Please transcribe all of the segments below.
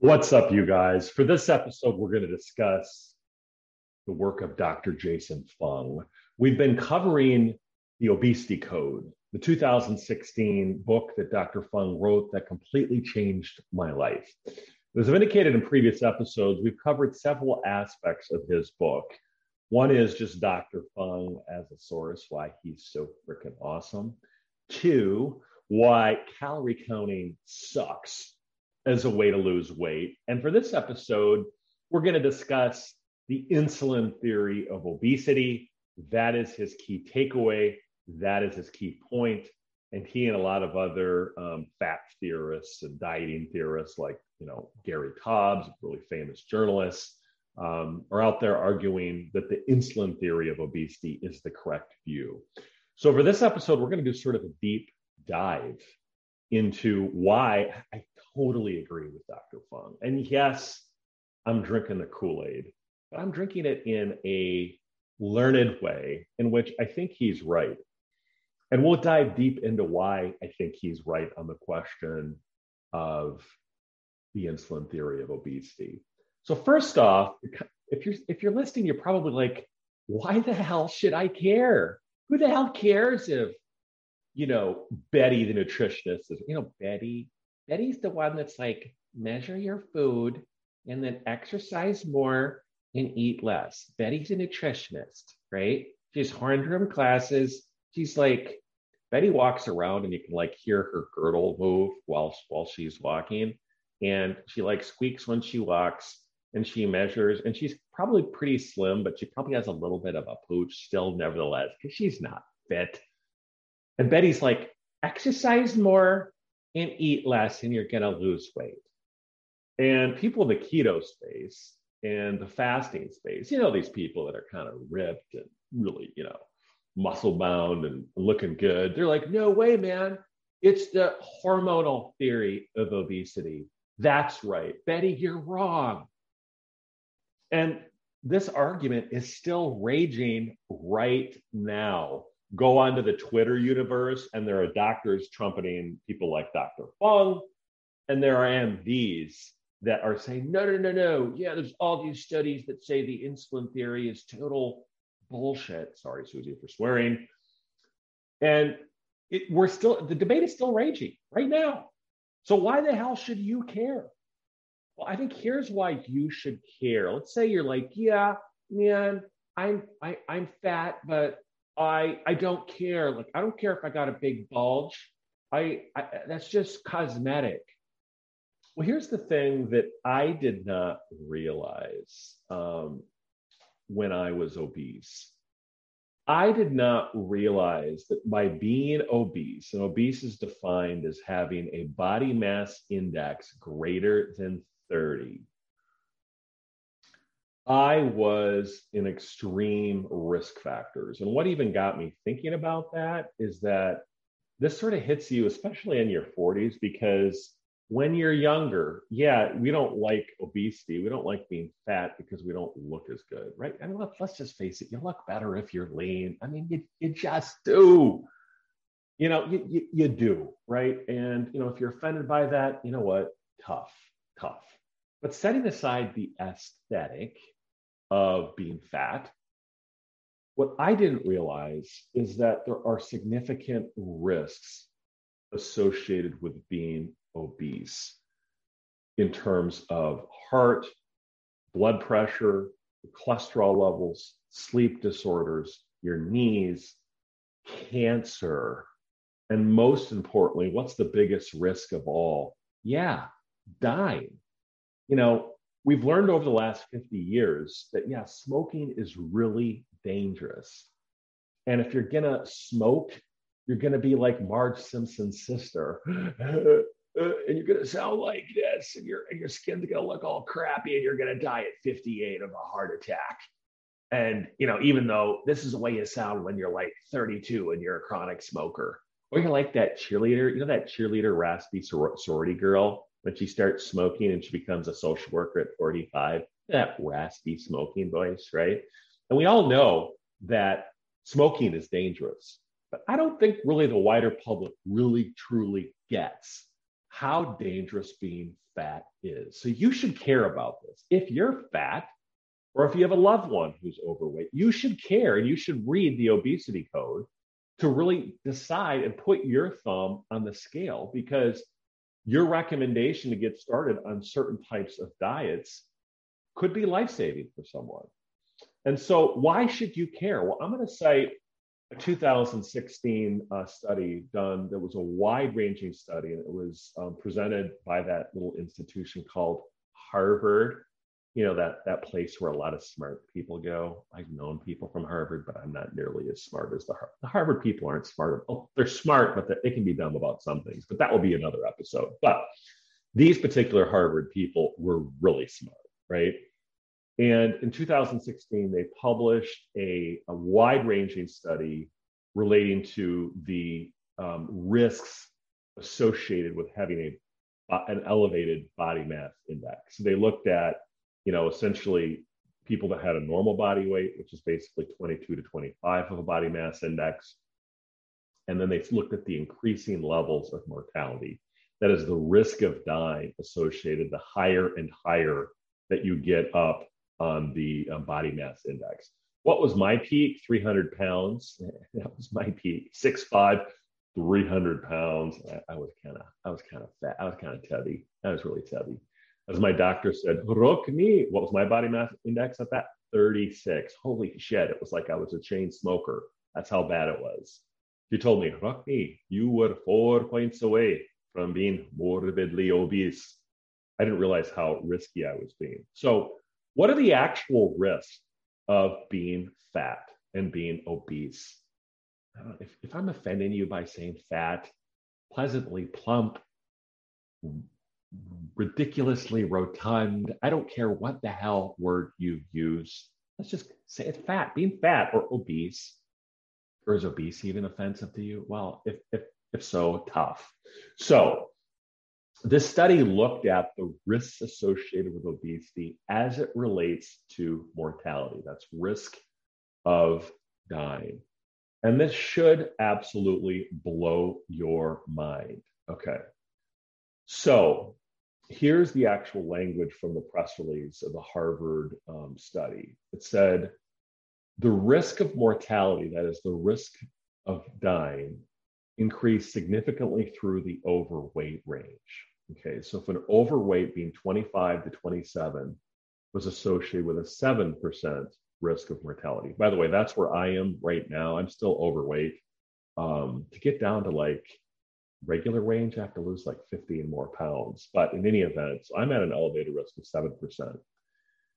What's up, you guys? For this episode, we're going to discuss the work of Dr. Jason Fung. We've been covering the Obesity Code, the 2016 book that Dr. Fung wrote that completely changed my life. As I've indicated in previous episodes, we've covered several aspects of his book. One is just Dr. Fung as a source, why he's so freaking awesome. Two, why calorie counting sucks as a way to lose weight. And for this episode, we're going to discuss the insulin theory of obesity. That is his key takeaway. That is his key point. And he and a lot of other um, fat theorists and dieting theorists, like you know Gary Taubes, really famous journalist, um, are out there arguing that the insulin theory of obesity is the correct view. So for this episode, we're going to do sort of a deep dive into why I totally agree with Dr. Fung. And yes, I'm drinking the Kool Aid, but I'm drinking it in a learned way in which I think he's right. And we'll dive deep into why I think he's right on the question of the insulin theory of obesity. So first off, if you're if you're listening, you're probably like, why the hell should I care? Who the hell cares if you know, Betty, the nutritionist, is, you know, Betty, Betty's the one that's like, measure your food and then exercise more and eat less. Betty's a nutritionist, right? She's horned room classes. She's like, Betty walks around and you can like hear her girdle move while while she's walking. And she like squeaks when she walks and she measures and she's probably pretty slim, but she probably has a little bit of a pooch still, nevertheless, because she's not fit. And Betty's like, exercise more and eat less, and you're going to lose weight. And people in the keto space and the fasting space, you know, these people that are kind of ripped and really, you know, muscle bound and looking good, they're like, no way, man. It's the hormonal theory of obesity. That's right. Betty, you're wrong. And this argument is still raging right now go onto the Twitter universe, and there are doctors trumpeting people like Dr. Fung, and there are MDs that are saying, no, no, no, no. Yeah, there's all these studies that say the insulin theory is total bullshit. Sorry, Susie, for swearing. And it, we're still, the debate is still raging right now. So why the hell should you care? Well, I think here's why you should care. Let's say you're like, yeah, man, I'm I, I'm fat, but I I don't care. Like I don't care if I got a big bulge. I, I that's just cosmetic. Well, here's the thing that I did not realize um, when I was obese. I did not realize that by being obese, and obese is defined as having a body mass index greater than 30, I was in extreme risk factors. And what even got me thinking about that is that this sort of hits you, especially in your 40s, because when you're younger, yeah, we don't like obesity. We don't like being fat because we don't look as good, right? I mean, let's, let's just face it, you look better if you're lean. I mean, you, you just do. You know, you, you, you do, right? And, you know, if you're offended by that, you know what? Tough, tough. But setting aside the aesthetic, of being fat. What I didn't realize is that there are significant risks associated with being obese in terms of heart, blood pressure, cholesterol levels, sleep disorders, your knees, cancer, and most importantly, what's the biggest risk of all? Yeah, dying. You know, we've learned over the last 50 years that, yeah, smoking is really dangerous. And if you're going to smoke, you're going to be like Marge Simpson's sister. and you're going to sound like this, and your and your skin's going to look all crappy, and you're going to die at 58 of a heart attack. And you know, even though this is the way you sound when you're like 32 and you're a chronic smoker, or you're like that cheerleader, you know, that cheerleader raspy sor- sorority girl when she starts smoking and she becomes a social worker at 45, that raspy smoking voice, right? And we all know that smoking is dangerous, but I don't think really the wider public really truly gets how dangerous being fat is. So you should care about this. If you're fat, or if you have a loved one who's overweight, you should care and you should read the obesity code to really decide and put your thumb on the scale because your recommendation to get started on certain types of diets could be life saving for someone. And so, why should you care? Well, I'm going to cite a 2016 uh, study done that was a wide ranging study, and it was um, presented by that little institution called Harvard you know that that place where a lot of smart people go. I've known people from harvard but i'm not nearly as smart as the, Har- the harvard people aren't smart oh, they're smart but they can be dumb about some things but that will be another episode. But these particular harvard people were really smart right? And in 2016 they published a, a wide-ranging study relating to the um, risks associated with having a, an elevated body mass index. So they looked at you know, essentially people that had a normal body weight, which is basically 22 to 25 of a body mass index. And then they looked at the increasing levels of mortality. That is the risk of dying associated the higher and higher that you get up on the uh, body mass index. What was my peak? 300 pounds. That was my peak. 6'5, 300 pounds. I, I was kind of, I was kind of fat. I was kind of tubby. I was really tubby as my doctor said, Rokni, what was my body mass index at that? 36. Holy shit. It was like I was a chain smoker. That's how bad it was. He told me, Rokni, you were four points away from being morbidly obese. I didn't realize how risky I was being. So, what are the actual risks of being fat and being obese? If, if I'm offending you by saying fat, pleasantly plump, ridiculously rotund. I don't care what the hell word you use. Let's just say it's fat, being fat or obese. Or is obese even offensive to you? Well, if if if so, tough. So this study looked at the risks associated with obesity as it relates to mortality. That's risk of dying. And this should absolutely blow your mind. Okay. So here's the actual language from the press release of the Harvard um, study. It said, the risk of mortality, that is, the risk of dying, increased significantly through the overweight range. Okay, so if an overweight being 25 to 27 was associated with a 7% risk of mortality. By the way, that's where I am right now. I'm still overweight. Um, to get down to like regular range, I have to lose like 50 and more pounds. But in any event, so I'm at an elevated risk of 7%.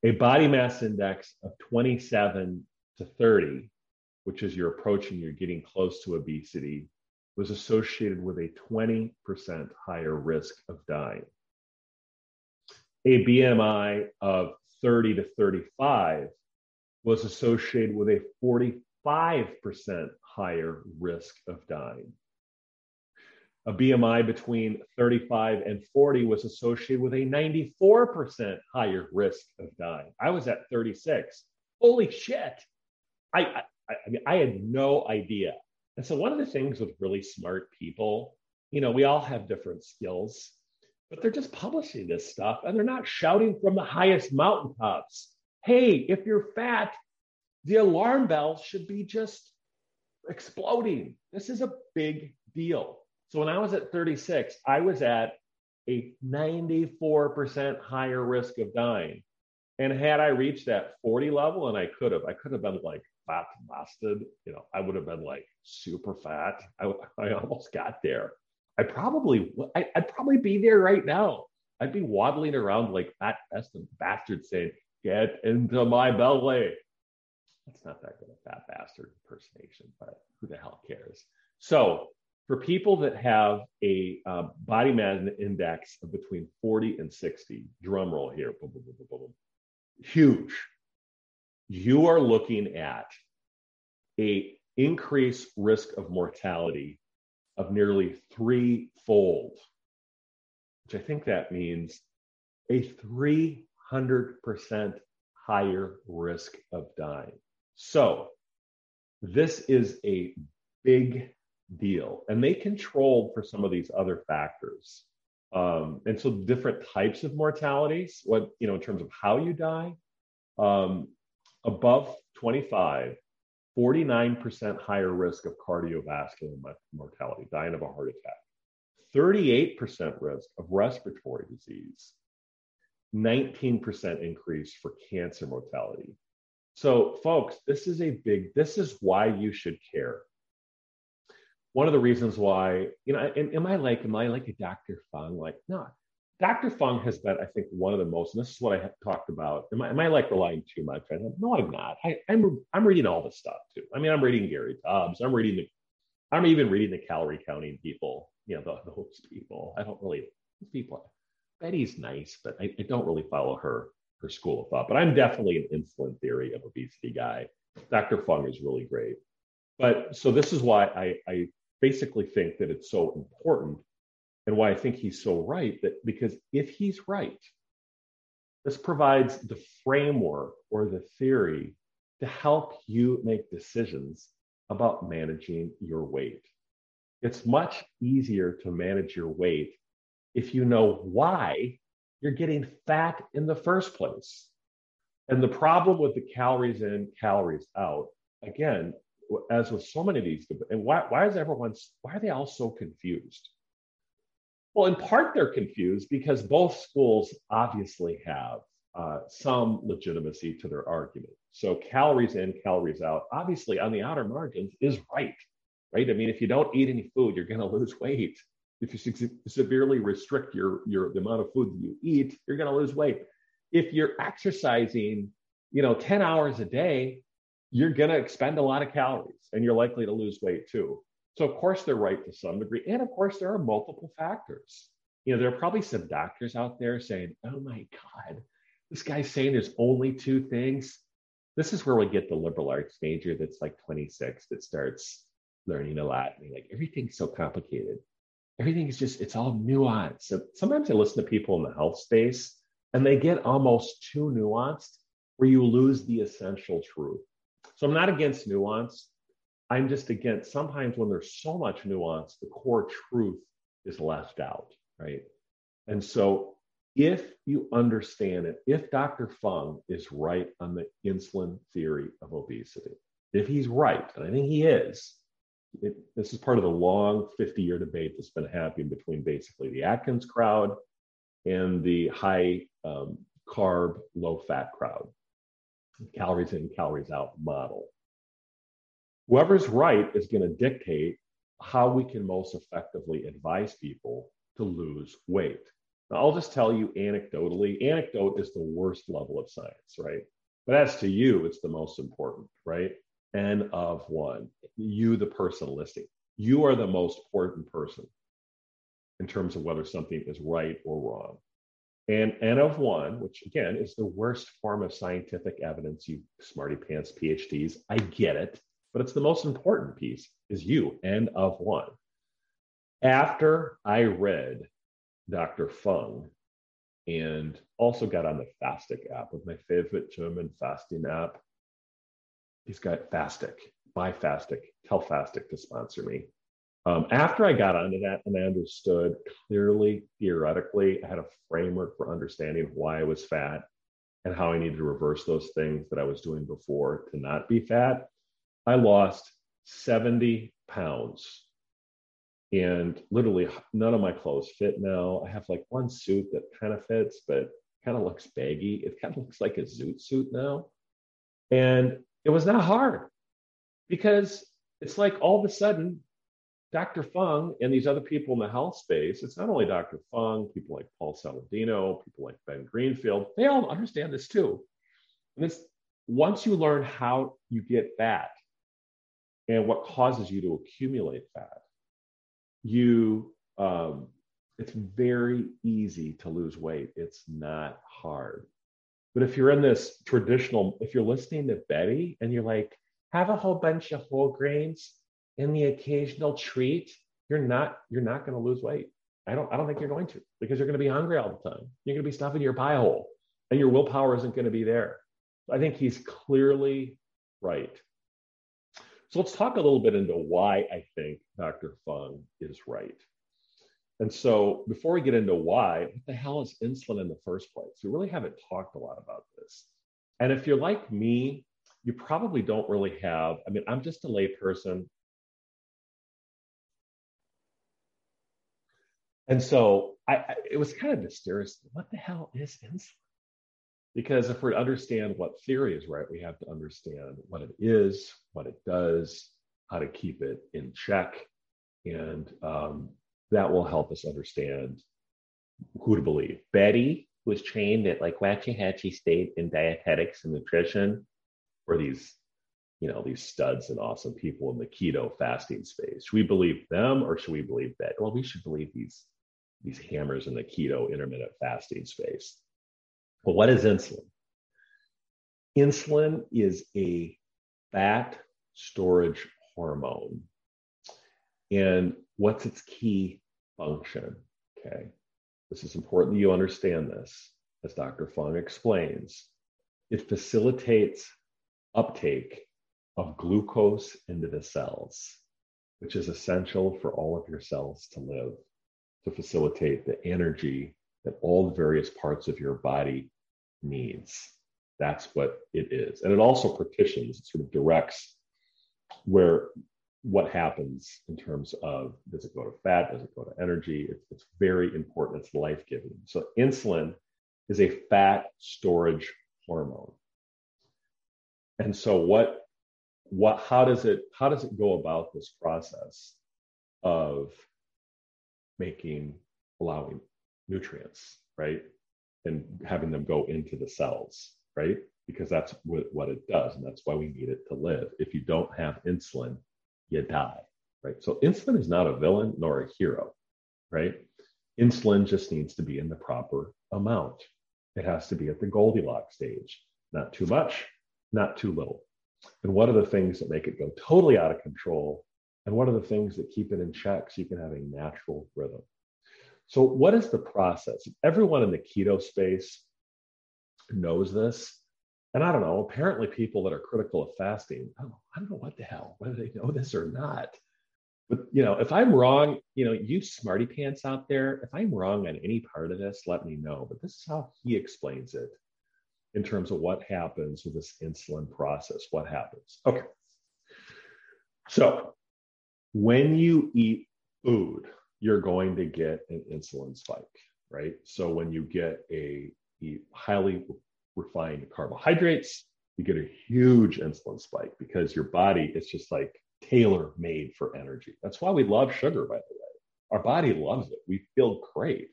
A body mass index of 27 to 30, which is you're approaching, you're getting close to obesity, was associated with a 20% higher risk of dying. A BMI of 30 to 35 was associated with a 45% higher risk of dying a BMI between 35 and 40 was associated with a 94% higher risk of dying. I was at 36. Holy shit. I, I, I, mean, I had no idea. And so, one of the things with really smart people, you know, we all have different skills, but they're just publishing this stuff and they're not shouting from the highest mountaintops. Hey, if you're fat, the alarm bell should be just exploding. This is a big deal. So when I was at 36, I was at a 94% higher risk of dying. And had I reached that 40 level, and I could have, I could have been like fat busted, you know, I would have been like super fat. I, I almost got there. I probably, I, would probably be there right now. I'd be waddling around like fat bastard saying, get into my belly. That's not that good a fat bastard impersonation, but who the hell cares? So for people that have a uh, body mass index of between 40 and 60, drum roll here, boom, boom, boom, huge. You are looking at a increased risk of mortality of nearly threefold, which I think that means a 300% higher risk of dying. So, this is a big deal. And they controlled for some of these other factors. Um, and so, different types of mortalities, what, you know, in terms of how you die, um, above 25, 49% higher risk of cardiovascular mortality, dying of a heart attack, 38% risk of respiratory disease, 19% increase for cancer mortality. So, folks, this is a big, this is why you should care. One of the reasons why, you know, am, am I like, am I like a Dr. Fung? Like, no, Dr. Fung has been, I think, one of the most, and this is what I talked about. Am I, am I like relying too much? I no, I'm not. I, am I'm, I'm reading all the stuff too. I mean, I'm reading Gary Taubes. I'm reading the, I'm even reading the calorie counting people, you know, the, those people. I don't really, people, Betty's nice, but I, I don't really follow her her school of thought. But I'm definitely an insulin theory of obesity guy. Dr. Fung is really great. But so this is why I, I basically think that it's so important and why I think he's so right that because if he's right, this provides the framework or the theory to help you make decisions about managing your weight. It's much easier to manage your weight if you know why you're getting fat in the first place. And the problem with the calories in, calories out, again, as with so many of these, and why, why is everyone, why are they all so confused? Well, in part, they're confused because both schools obviously have uh, some legitimacy to their argument. So, calories in, calories out, obviously on the outer margins is right, right? I mean, if you don't eat any food, you're going to lose weight if you se- severely restrict your, your the amount of food that you eat, you're going to lose weight. If you're exercising, you know, 10 hours a day, you're going to expend a lot of calories and you're likely to lose weight too. So of course they're right to some degree. And of course there are multiple factors. You know, there are probably some doctors out there saying, "Oh my god, this guy's saying there's only two things." This is where we get the liberal arts major that's like 26 that starts learning a lot and like everything's so complicated everything is just it's all nuanced. So sometimes I listen to people in the health space and they get almost too nuanced where you lose the essential truth. So I'm not against nuance. I'm just against sometimes when there's so much nuance, the core truth is left out, right? And so if you understand it, if Dr. Fung is right on the insulin theory of obesity, if he's right, and I think he is, it, this is part of the long 50 year debate that's been happening between basically the Atkins crowd and the high um, carb, low fat crowd, calories in, calories out model. Whoever's right is going to dictate how we can most effectively advise people to lose weight. Now, I'll just tell you anecdotally, anecdote is the worst level of science, right? But as to you, it's the most important, right? N of one. You, the person listening, you are the most important person in terms of whether something is right or wrong. And N of one, which again is the worst form of scientific evidence, you smarty pants PhDs, I get it, but it's the most important piece is you, N of one. After I read Dr. Fung and also got on the Fastic app with my favorite German fasting app, he's got Fastic, buy Fastic, tell Fastic to sponsor me. Um, after I got onto that and I understood clearly, theoretically, I had a framework for understanding why I was fat and how I needed to reverse those things that I was doing before to not be fat. I lost 70 pounds and literally none of my clothes fit now. I have like one suit that kind of fits, but kind of looks baggy. It kind of looks like a zoot suit now. And it was not hard because it's like all of a sudden, Dr. Fung and these other people in the health space, it's not only Dr. Fung, people like Paul Saladino, people like Ben Greenfield, they all understand this too. And it's once you learn how you get fat and what causes you to accumulate fat, you um, it's very easy to lose weight. It's not hard. But if you're in this traditional, if you're listening to Betty and you're like, have a whole bunch of whole grains and the occasional treat, you're not you're not going to lose weight. I don't I don't think you're going to because you're going to be hungry all the time. You're going to be stuffing your pie hole, and your willpower isn't going to be there. I think he's clearly right. So let's talk a little bit into why I think Dr. Fung is right. And so before we get into why, what the hell is insulin in the first place? We really haven't talked a lot about this. And if you're like me, you probably don't really have, I mean, I'm just a layperson. And so I, I, it was kind of mysterious. What the hell is insulin? Because if we're to understand what theory is right, we have to understand what it is, what it does, how to keep it in check. And um, that will help us understand who to believe. Betty was trained at like Waxahachie State in dietetics and nutrition, or these, you know, these studs and awesome people in the keto fasting space. Should we believe them or should we believe that? Well, we should believe these these hammers in the keto intermittent fasting space. But what is insulin? Insulin is a fat storage hormone. And what's its key function? Okay. This is important that you understand this, as Dr. Fung explains. It facilitates uptake of glucose into the cells, which is essential for all of your cells to live, to facilitate the energy that all the various parts of your body needs. That's what it is. And it also partitions, it sort of directs where what happens in terms of does it go to fat, does it go to energy? It's, it's very important, it's life giving. So, insulin is a fat storage hormone. And so, what, what, how does it, how does it go about this process of making, allowing nutrients, right? And having them go into the cells, right? Because that's what, what it does. And that's why we need it to live. If you don't have insulin, you die, right? So insulin is not a villain nor a hero, right? Insulin just needs to be in the proper amount. It has to be at the Goldilocks stage, not too much, not too little. And what are the things that make it go totally out of control? And what are the things that keep it in check so you can have a natural rhythm? So, what is the process? Everyone in the keto space knows this. And I don't know, apparently people that are critical of fasting, I don't, know, I don't know what the hell, whether they know this or not. But you know, if I'm wrong, you know, you smarty pants out there, if I'm wrong on any part of this, let me know. But this is how he explains it in terms of what happens with this insulin process. What happens? Okay. So when you eat food, you're going to get an insulin spike, right? So when you get a, a highly refined carbohydrates, you get a huge insulin spike because your body is just like tailor made for energy. That's why we love sugar, by the way. Our body loves it. We feel great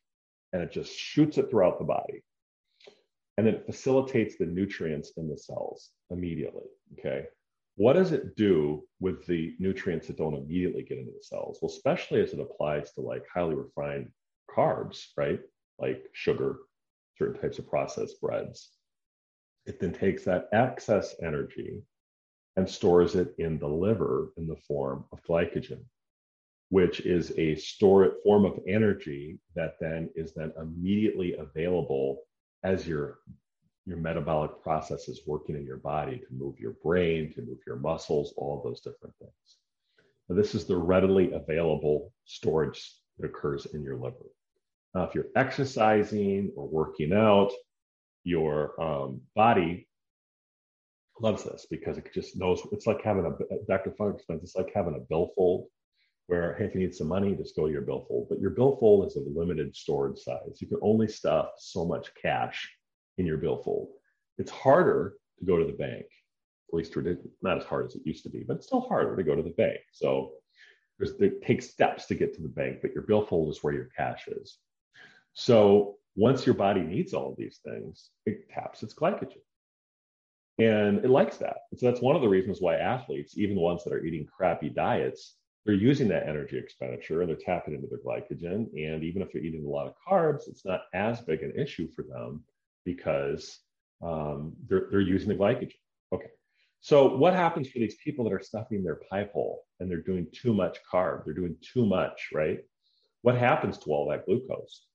and it just shoots it throughout the body. And then it facilitates the nutrients in the cells immediately. Okay. What does it do with the nutrients that don't immediately get into the cells? Well, especially as it applies to like highly refined carbs, right? Like sugar, certain types of processed breads it then takes that excess energy and stores it in the liver in the form of glycogen, which is a store form of energy that then is then immediately available as your your metabolic processes working in your body to move your brain, to move your muscles, all those different things. Now, this is the readily available storage that occurs in your liver. Now, if you're exercising or working out, your um, body loves this because it just knows it's like having a Dr. Fung explains it's like having a billfold where hey, if you need some money, just go to your billfold. But your billfold is a limited storage size. You can only stuff so much cash in your billfold. It's harder to go to the bank, at least not as hard as it used to be, but it's still harder to go to the bank. So there's it takes steps to get to the bank, but your billfold is where your cash is. So once your body needs all of these things, it taps its glycogen. And it likes that. So that's one of the reasons why athletes, even the ones that are eating crappy diets, they're using that energy expenditure and they're tapping into their glycogen. And even if they're eating a lot of carbs, it's not as big an issue for them because um, they're, they're using the glycogen. Okay. So what happens for these people that are stuffing their pipe hole and they're doing too much carb? They're doing too much, right? What happens to all that glucose?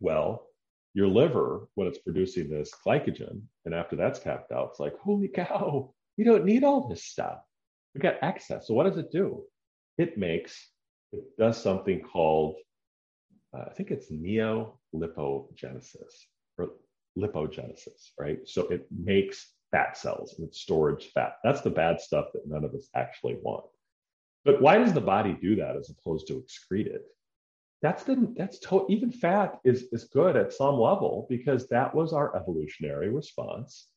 Well, your liver, when it's producing this glycogen, and after that's tapped out, it's like, holy cow, we don't need all this stuff. We got excess. So what does it do? it makes, it does something called, uh, I think it's neolipogenesis or lipogenesis, right? So it makes fat cells and it stores fat. That's the bad stuff that none of us actually want. But why does the body do that as opposed to excrete it? That's the that's to, even fat is is good at some level because that was our evolutionary response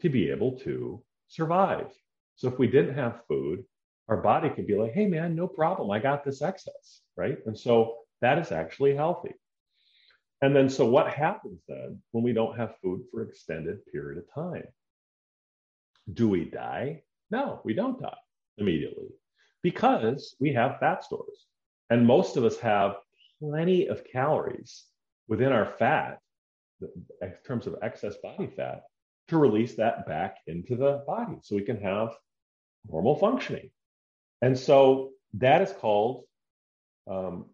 to be able to survive. So if we didn't have food, our body could be like, hey, man, no problem. I got this excess, right? And so that is actually healthy. And then, so what happens then when we don't have food for extended period of time? Do we die? No, we don't die immediately because we have fat stores. And most of us have plenty of calories within our fat, in terms of excess body fat, to release that back into the body so we can have normal functioning. And so that is called um,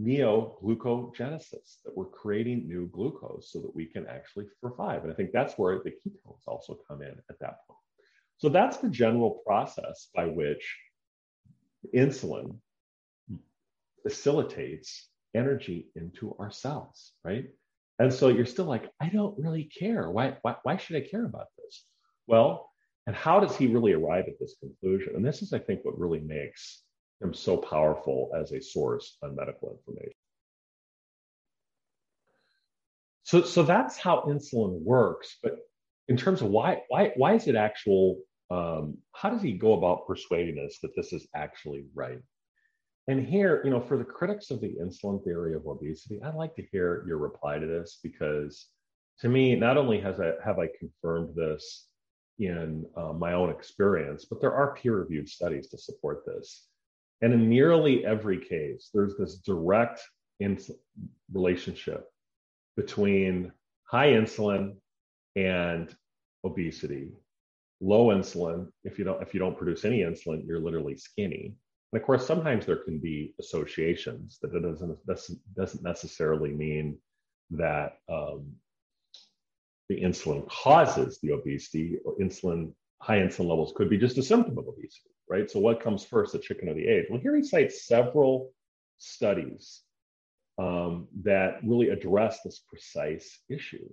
neoglucogenesis, that we're creating new glucose so that we can actually survive. And I think that's where the ketones also come in at that point. So that's the general process by which insulin facilitates energy into our cells, right? And so you're still like, I don't really care. Why, why, why should I care about this? Well, and how does he really arrive at this conclusion? And this is, I think, what really makes so powerful as a source on medical information. So, so that's how insulin works. But in terms of why, why, why is it actual? Um, how does he go about persuading us that this is actually right? And here, you know, for the critics of the insulin theory of obesity, I'd like to hear your reply to this because to me, not only has I have I confirmed this in uh, my own experience, but there are peer reviewed studies to support this. And in nearly every case, there's this direct ins- relationship between high insulin and obesity. Low insulin, if you don't if you don't produce any insulin, you're literally skinny. And of course, sometimes there can be associations that it doesn't doesn't necessarily mean that um, the insulin causes the obesity or insulin high insulin levels could be just a symptom of obesity right so what comes first the chicken or the egg well here he cites several studies um, that really address this precise issue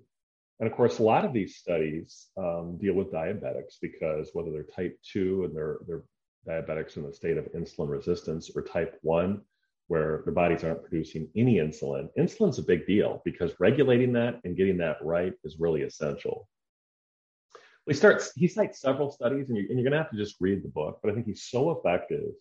and of course a lot of these studies um, deal with diabetics because whether they're type 2 and they're, they're diabetics in the state of insulin resistance or type 1 where their bodies aren't producing any insulin. Insulin's a big deal because regulating that and getting that right is really essential. He starts, he cites several studies, and you're, and you're going to have to just read the book, but I think he's so effective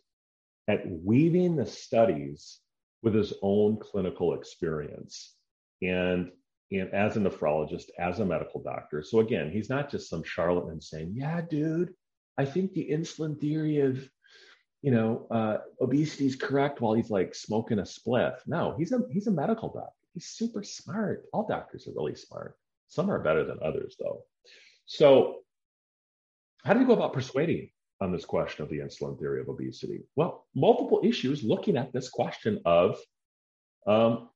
at weaving the studies with his own clinical experience. And, and as a nephrologist, as a medical doctor. So again, he's not just some charlatan saying, yeah, dude, I think the insulin theory of you know, uh, obesity is correct while he's like smoking a spliff. No, he's a he's a medical doctor. He's super smart. All doctors are really smart. Some are better than others, though. So, how do you go about persuading on this question of the insulin theory of obesity? Well, multiple issues looking at this question of um,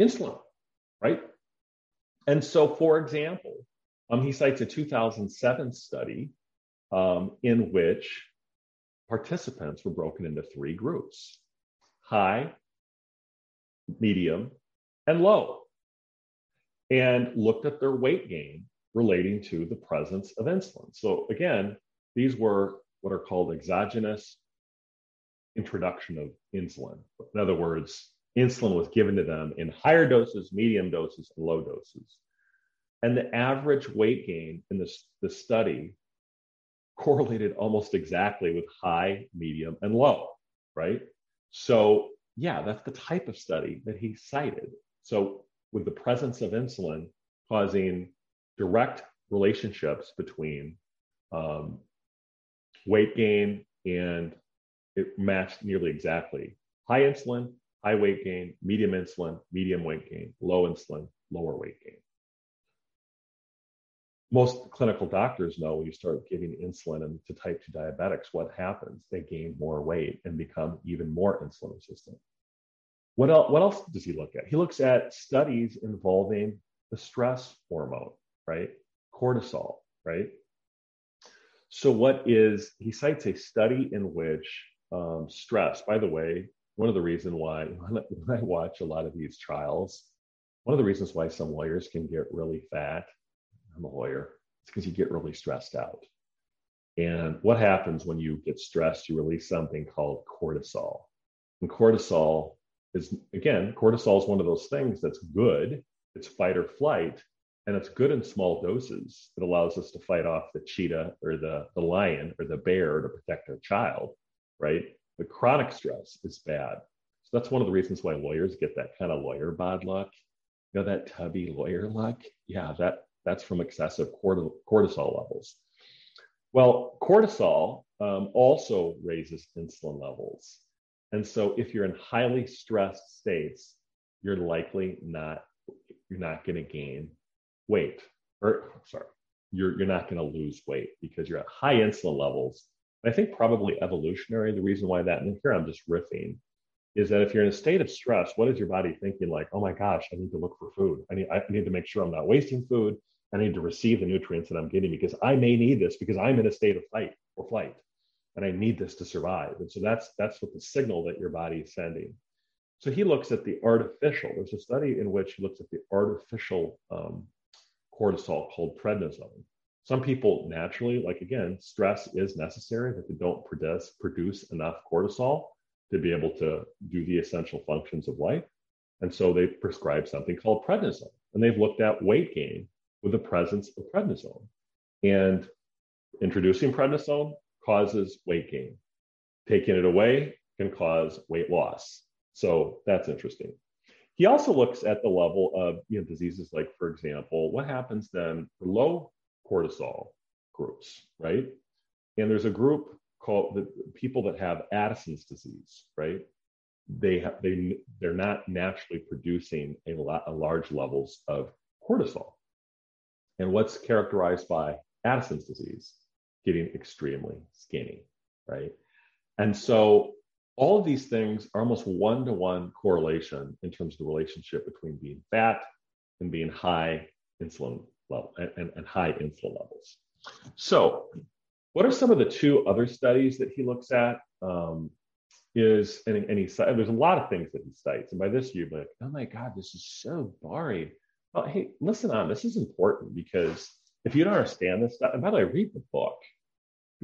insulin, right? And so, for example, um, he cites a 2007 study um, in which participants were broken into three groups high, medium, and low, and looked at their weight gain relating to the presence of insulin. So, again, these were what are called exogenous introduction of insulin. In other words, insulin was given to them in higher doses, medium doses, and low doses. And the average weight gain in this, this study correlated almost exactly with high, medium, and low, right? So, yeah, that's the type of study that he cited. So, with the presence of insulin causing direct relationships between um, weight gain and it matched nearly exactly. High insulin, high weight gain, medium insulin, medium weight gain, low insulin, lower weight gain. Most clinical doctors know when you start giving insulin to type 2 diabetics, what happens? They gain more weight and become even more insulin resistant. What else, what else does he look at? He looks at studies involving the stress hormone, right? Cortisol, right? So, what is, he cites a study in which um, stress, by the way, one of the reasons why when I watch a lot of these trials, one of the reasons why some lawyers can get really fat, I'm a lawyer, it's because you get really stressed out. And what happens when you get stressed? You release something called cortisol. And cortisol is, again, cortisol is one of those things that's good. It's fight or flight, and it's good in small doses. It allows us to fight off the cheetah or the, the lion or the bear to protect our child, right? But chronic stress is bad. So that's one of the reasons why lawyers get that kind of lawyer bad luck. You know, that tubby lawyer luck? Yeah, that, that's from excessive cortisol levels. Well, cortisol um, also raises insulin levels. And so if you're in highly stressed states, you're likely not, you're not going to gain weight. Or sorry, you're, you're not going to lose weight because you're at high insulin levels I think probably evolutionary, the reason why that, and here I'm just riffing, is that if you're in a state of stress, what is your body thinking like, oh my gosh, I need to look for food. I need, I need to make sure I'm not wasting food. I need to receive the nutrients that I'm getting because I may need this because I'm in a state of fight or flight and I need this to survive. And so that's that's what the signal that your body is sending. So he looks at the artificial. There's a study in which he looks at the artificial um, cortisol called prednisone. Some people naturally, like again, stress is necessary that they don't produce, produce enough cortisol to be able to do the essential functions of life. And so they prescribe something called prednisone. And they've looked at weight gain with the presence of prednisone. And introducing prednisone causes weight gain. Taking it away can cause weight loss. So that's interesting. He also looks at the level of you know, diseases like, for example, what happens then for low cortisol groups, right? And there's a group called the people that have Addison's disease, right? They have they they're not naturally producing a lot a large levels of cortisol. And what's characterized by Addison's disease? Getting extremely skinny, right? And so all of these things are almost one-to-one correlation in terms of the relationship between being fat and being high insulin level and, and high insulin levels. So, what are some of the two other studies that he looks at? Um, is and, and he there's a lot of things that he cites, and by this you're like, oh my god, this is so boring. Well, hey, listen on, this is important because if you don't understand this stuff, and by the way, read the book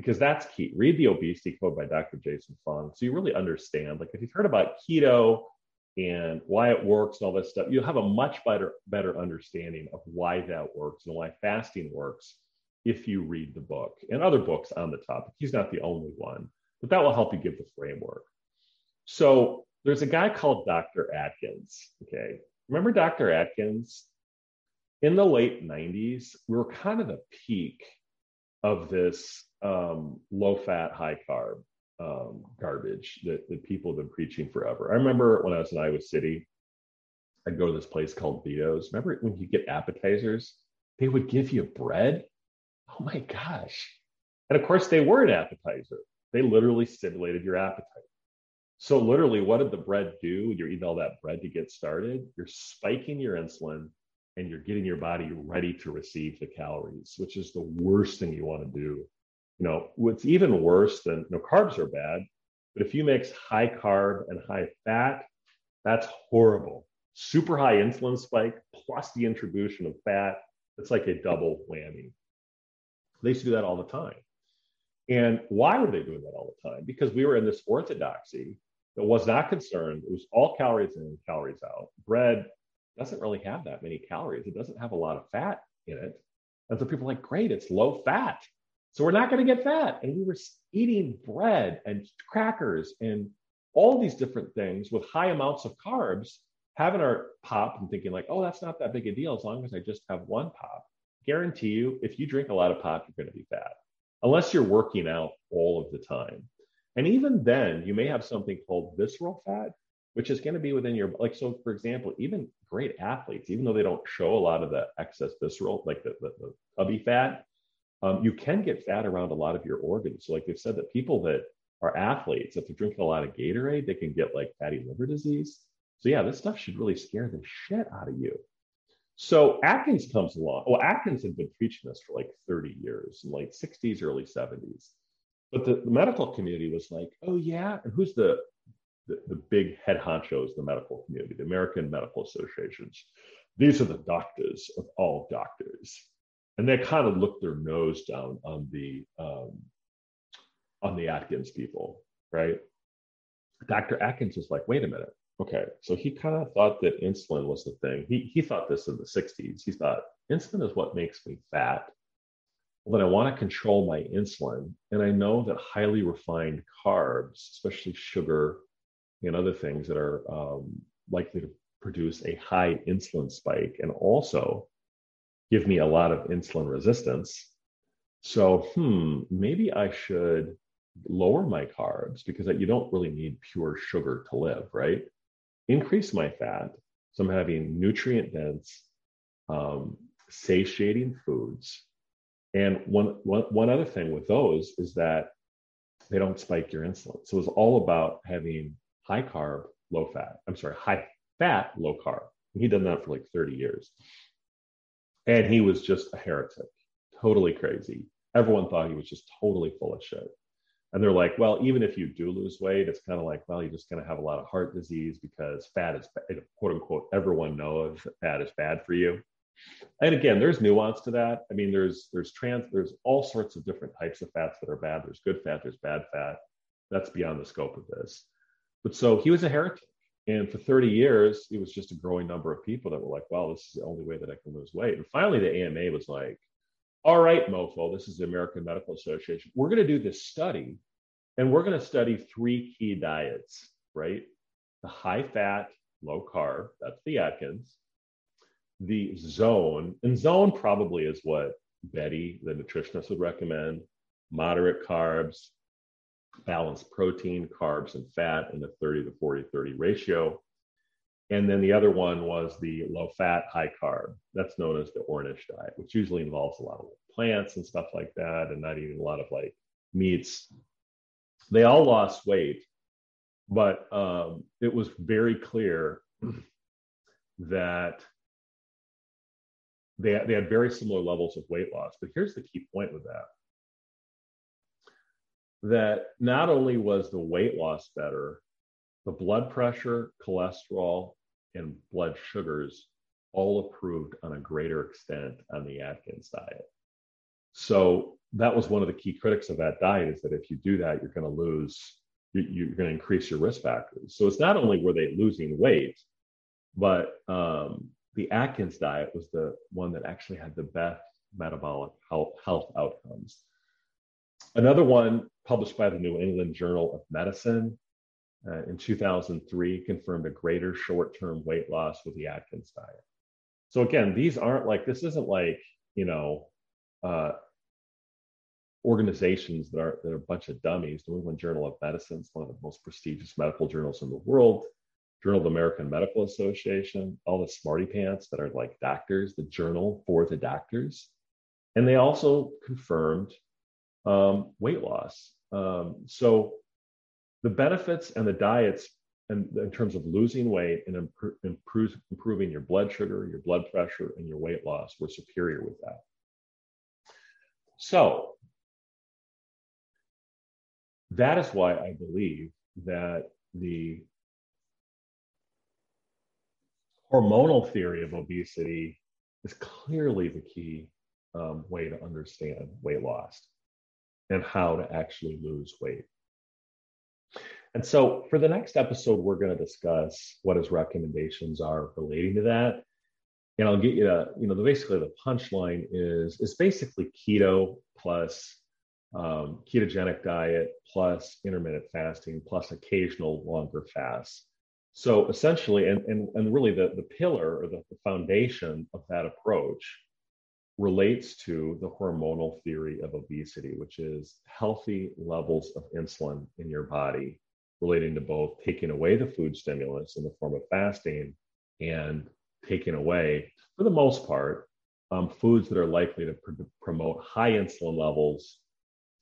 because that's key. Read the obesity code by Dr. Jason Fung, so you really understand. Like if you've heard about keto and why it works and all this stuff, you'll have a much better better understanding of why that works and why fasting works if you read the book and other books on the topic. He's not the only one, but that will help you give the framework. So there's a guy called Dr. Atkins. Okay. Remember Dr. Atkins? In the late 90s, we were kind of the peak of this um, low fat, high carb um, garbage that, that people have been preaching forever. I remember when I was in Iowa City, I'd go to this place called Vito's. Remember when you get appetizers, they would give you bread? Oh my gosh. And of course, they were an appetizer. They literally stimulated your appetite. So, literally, what did the bread do? You're eating all that bread to get started. You're spiking your insulin and you're getting your body ready to receive the calories, which is the worst thing you want to do you know, what's even worse than you know, carbs are bad, but if you mix high carb and high fat, that's horrible. Super high insulin spike plus the introduction of fat, it's like a double whammy. They used to do that all the time. And why were they doing that all the time? Because we were in this orthodoxy that was not concerned. It was all calories in, calories out. Bread doesn't really have that many calories. It doesn't have a lot of fat in it. And so people are like, great, it's low fat. So we're not going to get fat. And we were eating bread and crackers and all these different things with high amounts of carbs, having our pop and thinking like, oh, that's not that big a deal as long as I just have one pop. Guarantee you, if you drink a lot of pop, you're going to be fat, unless you're working out all of the time. And even then, you may have something called visceral fat, which is going to be within your like. So, for example, even great athletes, even though they don't show a lot of the excess visceral, like the, the, the tubby fat, um, you can get fat around a lot of your organs. So, like they've said that people that are athletes, if they're drinking a lot of Gatorade, they can get like fatty liver disease. So, yeah, this stuff should really scare the shit out of you. So Atkins comes along. Well, Atkins had been preaching this for like 30 years, in like 60s, early 70s. But the, the medical community was like, oh yeah, and who's the, the the big head honchos, the medical community, the American Medical Associations. These are the doctors of all doctors, and they kind of looked their nose down on the um, on the Atkins people, right? Dr. Atkins was like, wait a minute, okay, so he kind of thought that insulin was the thing. He he thought this in the 60s. He thought insulin is what makes me fat well, then I want to control my insulin. And I know that highly refined carbs, especially sugar and other things that are um, likely to produce a high insulin spike and also give me a lot of insulin resistance. So, hmm, maybe I should lower my carbs because you don't really need pure sugar to live, right? Increase my fat. So I'm having nutrient dense, um, satiating foods and one, one, one other thing with those is that they don't spike your insulin. So it's all about having high carb, low fat. I'm sorry, high fat, low carb. And he'd done that for like 30 years. And he was just a heretic, totally crazy. Everyone thought he was just totally full of shit. And they're like, well, even if you do lose weight, it's kind of like, well, you're just going to have a lot of heart disease because fat is, quote unquote, everyone knows that fat is bad for you and again there's nuance to that i mean there's there's trans there's all sorts of different types of fats that are bad there's good fat there's bad fat that's beyond the scope of this but so he was a heretic. And for 30 years it was just a growing number of people that were like well this is the only way that i can lose weight. And finally the ama was like all right mofo this is the american medical association. We're going to do this study and we're going to study three key diets right? The high fat low carb that's the atkins the zone, and zone probably is what Betty, the nutritionist, would recommend moderate carbs, balanced protein, carbs, and fat in the 30 to 40 30 ratio. And then the other one was the low fat, high carb. That's known as the Ornish diet, which usually involves a lot of plants and stuff like that, and not eating a lot of like meats. They all lost weight, but um, it was very clear that they, they had very similar levels of weight loss. But here's the key point with that that not only was the weight loss better, the blood pressure, cholesterol, and blood sugars all improved on a greater extent on the Atkins diet. So that was one of the key critics of that diet is that if you do that, you're going to lose, you're going to increase your risk factors. So it's not only were they losing weight, but um, the Atkins diet was the one that actually had the best metabolic health, health outcomes. Another one published by the New England Journal of Medicine uh, in 2003 confirmed a greater short term weight loss with the Atkins diet. So, again, these aren't like, this isn't like, you know, uh, organizations that are, that are a bunch of dummies. New England Journal of Medicine is one of the most prestigious medical journals in the world. Journal of the American Medical Association, all the smarty pants that are like doctors, the journal for the doctors. And they also confirmed um, weight loss. Um, so the benefits and the diets and in terms of losing weight and improve, improving your blood sugar, your blood pressure, and your weight loss were superior with that. So that is why I believe that the hormonal theory of obesity is clearly the key um, way to understand weight loss and how to actually lose weight. And so, for the next episode, we're going to discuss what his recommendations are relating to that. And I'll get you to, you know, the, basically the punchline is is basically keto plus um, ketogenic diet plus intermittent fasting plus occasional longer fasts so essentially, and, and, and really the, the pillar or the, the foundation of that approach relates to the hormonal theory of obesity, which is healthy levels of insulin in your body relating to both taking away the food stimulus in the form of fasting and taking away, for the most part, um, foods that are likely to pr- promote high insulin levels,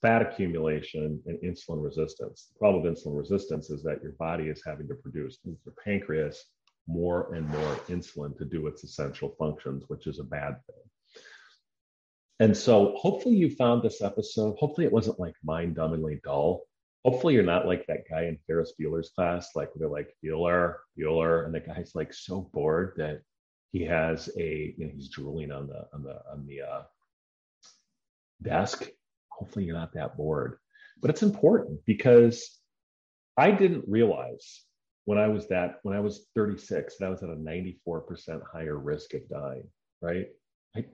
fat accumulation, and insulin resistance. The problem with insulin resistance is that your body is having to produce the pancreas more and more insulin to do its essential functions, which is a bad thing. And so, hopefully, you found this episode. Hopefully, it wasn't like mind dumbingly dull. Hopefully, you're not like that guy in Ferris Bueller's class, like they're like Bueller, Bueller, and the guy's like so bored that he has a, you know, he's drooling on the on the on the uh, desk. Hopefully, you're not that bored, but it's important because I didn't realize when I was that when I was 36 that I was at a 94% higher risk of dying. Right, I,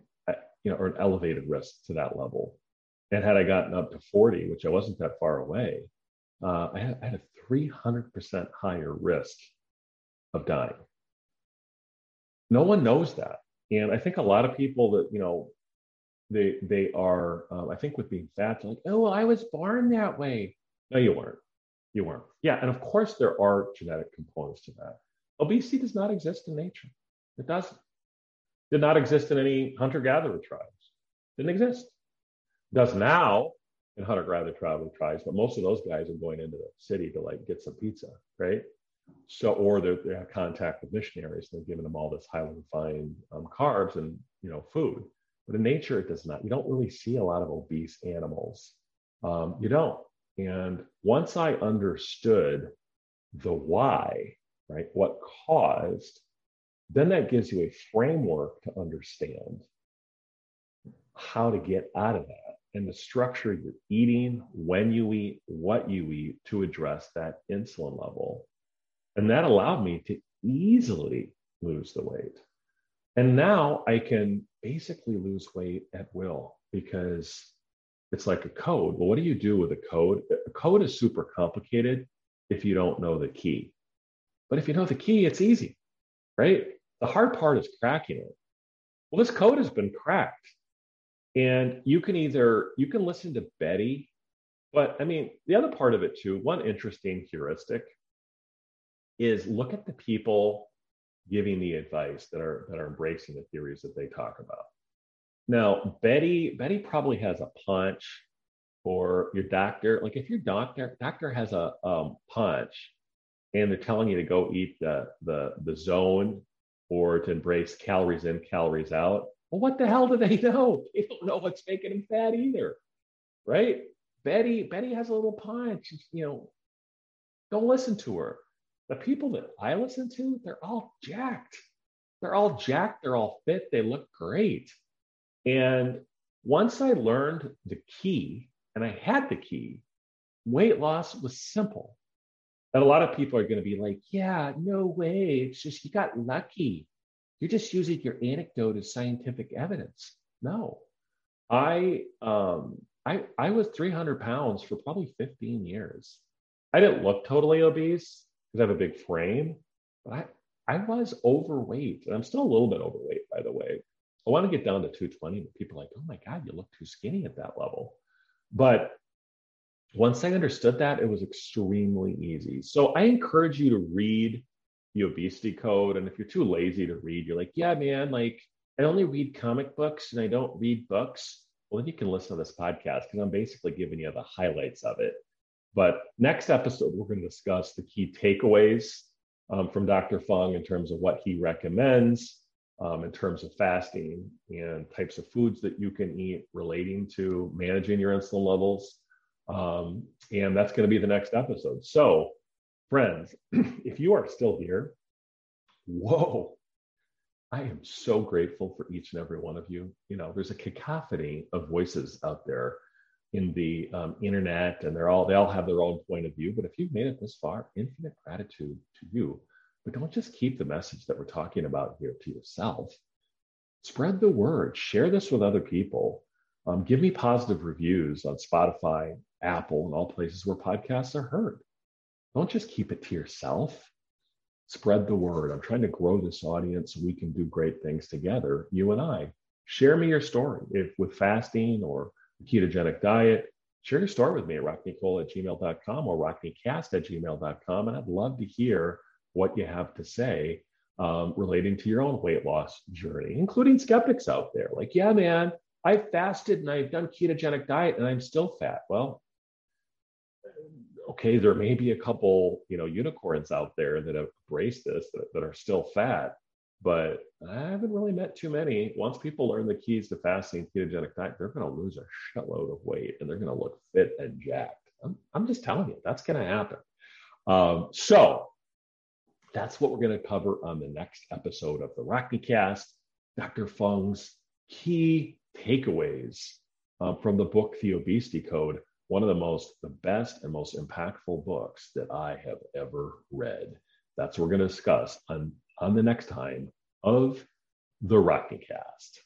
you know, or an elevated risk to that level. And had I gotten up to 40, which I wasn't that far away, uh, I, had, I had a 300% higher risk of dying. No one knows that. And I think a lot of people that, you know, they they are, um, I think with being fat, like, oh, well, I was born that way. No, you weren't. You weren't. Yeah. And of course, there are genetic components to that. Obesity does not exist in nature. It doesn't did not exist in any hunter gatherer tribes. Didn't exist. Does now in hunter gatherer tribal tribes, but most of those guys are going into the city to like get some pizza, right? So, or they're, they have contact with missionaries. and They're giving them all this highly refined um, carbs and you know food. But in nature, it does not. You don't really see a lot of obese animals. Um, you don't. And once I understood the why, right, what caused then that gives you a framework to understand how to get out of that and the structure you're eating, when you eat, what you eat to address that insulin level. And that allowed me to easily lose the weight. And now I can basically lose weight at will because it's like a code. Well, what do you do with a code? A code is super complicated if you don't know the key. But if you know the key, it's easy, right? The hard part is cracking it. Well, this code has been cracked. And you can either you can listen to Betty, but I mean, the other part of it too, one interesting heuristic is look at the people giving the advice that are that are embracing the theories that they talk about. Now, Betty, Betty probably has a punch, or your doctor, like if your doctor doctor has a um, punch and they're telling you to go eat the the the zone or to embrace calories in, calories out. Well, what the hell do they know? They don't know what's making them fat either, right? Betty, Betty has a little punch. You know, don't listen to her. The people that I listen to, they're all jacked. They're all jacked. They're all fit. They look great. And once I learned the key, and I had the key, weight loss was simple. And a lot of people are going to be like, yeah, no way. It's just you got lucky. You're just using your anecdote as scientific evidence. No. I um I I was 300 pounds for probably 15 years. I didn't look totally obese because I have a big frame, but I I was overweight, and I'm still a little bit overweight, by the way. I want to get down to 220, but people are like, oh my God, you look too skinny at that level. But once I understood that, it was extremely easy. So I encourage you to read the obesity code. And if you're too lazy to read, you're like, yeah, man, like I only read comic books and I don't read books. Well, then you can listen to this podcast because I'm basically giving you the highlights of it. But next episode, we're going to discuss the key takeaways um, from Dr. Fung in terms of what he recommends um, in terms of fasting and types of foods that you can eat relating to managing your insulin levels. Um, and that's going to be the next episode. So, friends, if you are still here, whoa, I am so grateful for each and every one of you. You know, there's a cacophony of voices out there in the um, internet, and they're all they all have their own point of view. But if you've made it this far, infinite gratitude to you. But don't just keep the message that we're talking about here to yourself. Spread the word. Share this with other people. Um, give me positive reviews on Spotify, Apple, and all places where podcasts are heard. Don't just keep it to yourself. Spread the word. I'm trying to grow this audience so we can do great things together, you and I. share me your story. If with fasting or ketogenic diet, share your story with me at rocknicole at gmail.com or rocknicast at gmail.com. And I'd love to hear what you have to say um, relating to your own weight loss journey, including skeptics out there. Like, yeah, man, I fasted and I've done ketogenic diet and I'm still fat. Well, okay, there may be a couple, you know, unicorns out there that have embraced this that, that are still fat, but I haven't really met too many. Once people learn the keys to fasting ketogenic diet, they're going to lose a shitload of weight and they're going to look fit and jacked. I'm, I'm just telling you, that's going to happen. Um, so that's what we're going to cover on the next episode of the Rockney Cast. Dr. Fung's key takeaways uh, from the book The Obesity Code, one of the most, the best and most impactful books that I have ever read. That's what we're going to discuss on, on the next time of the Rockney Cast.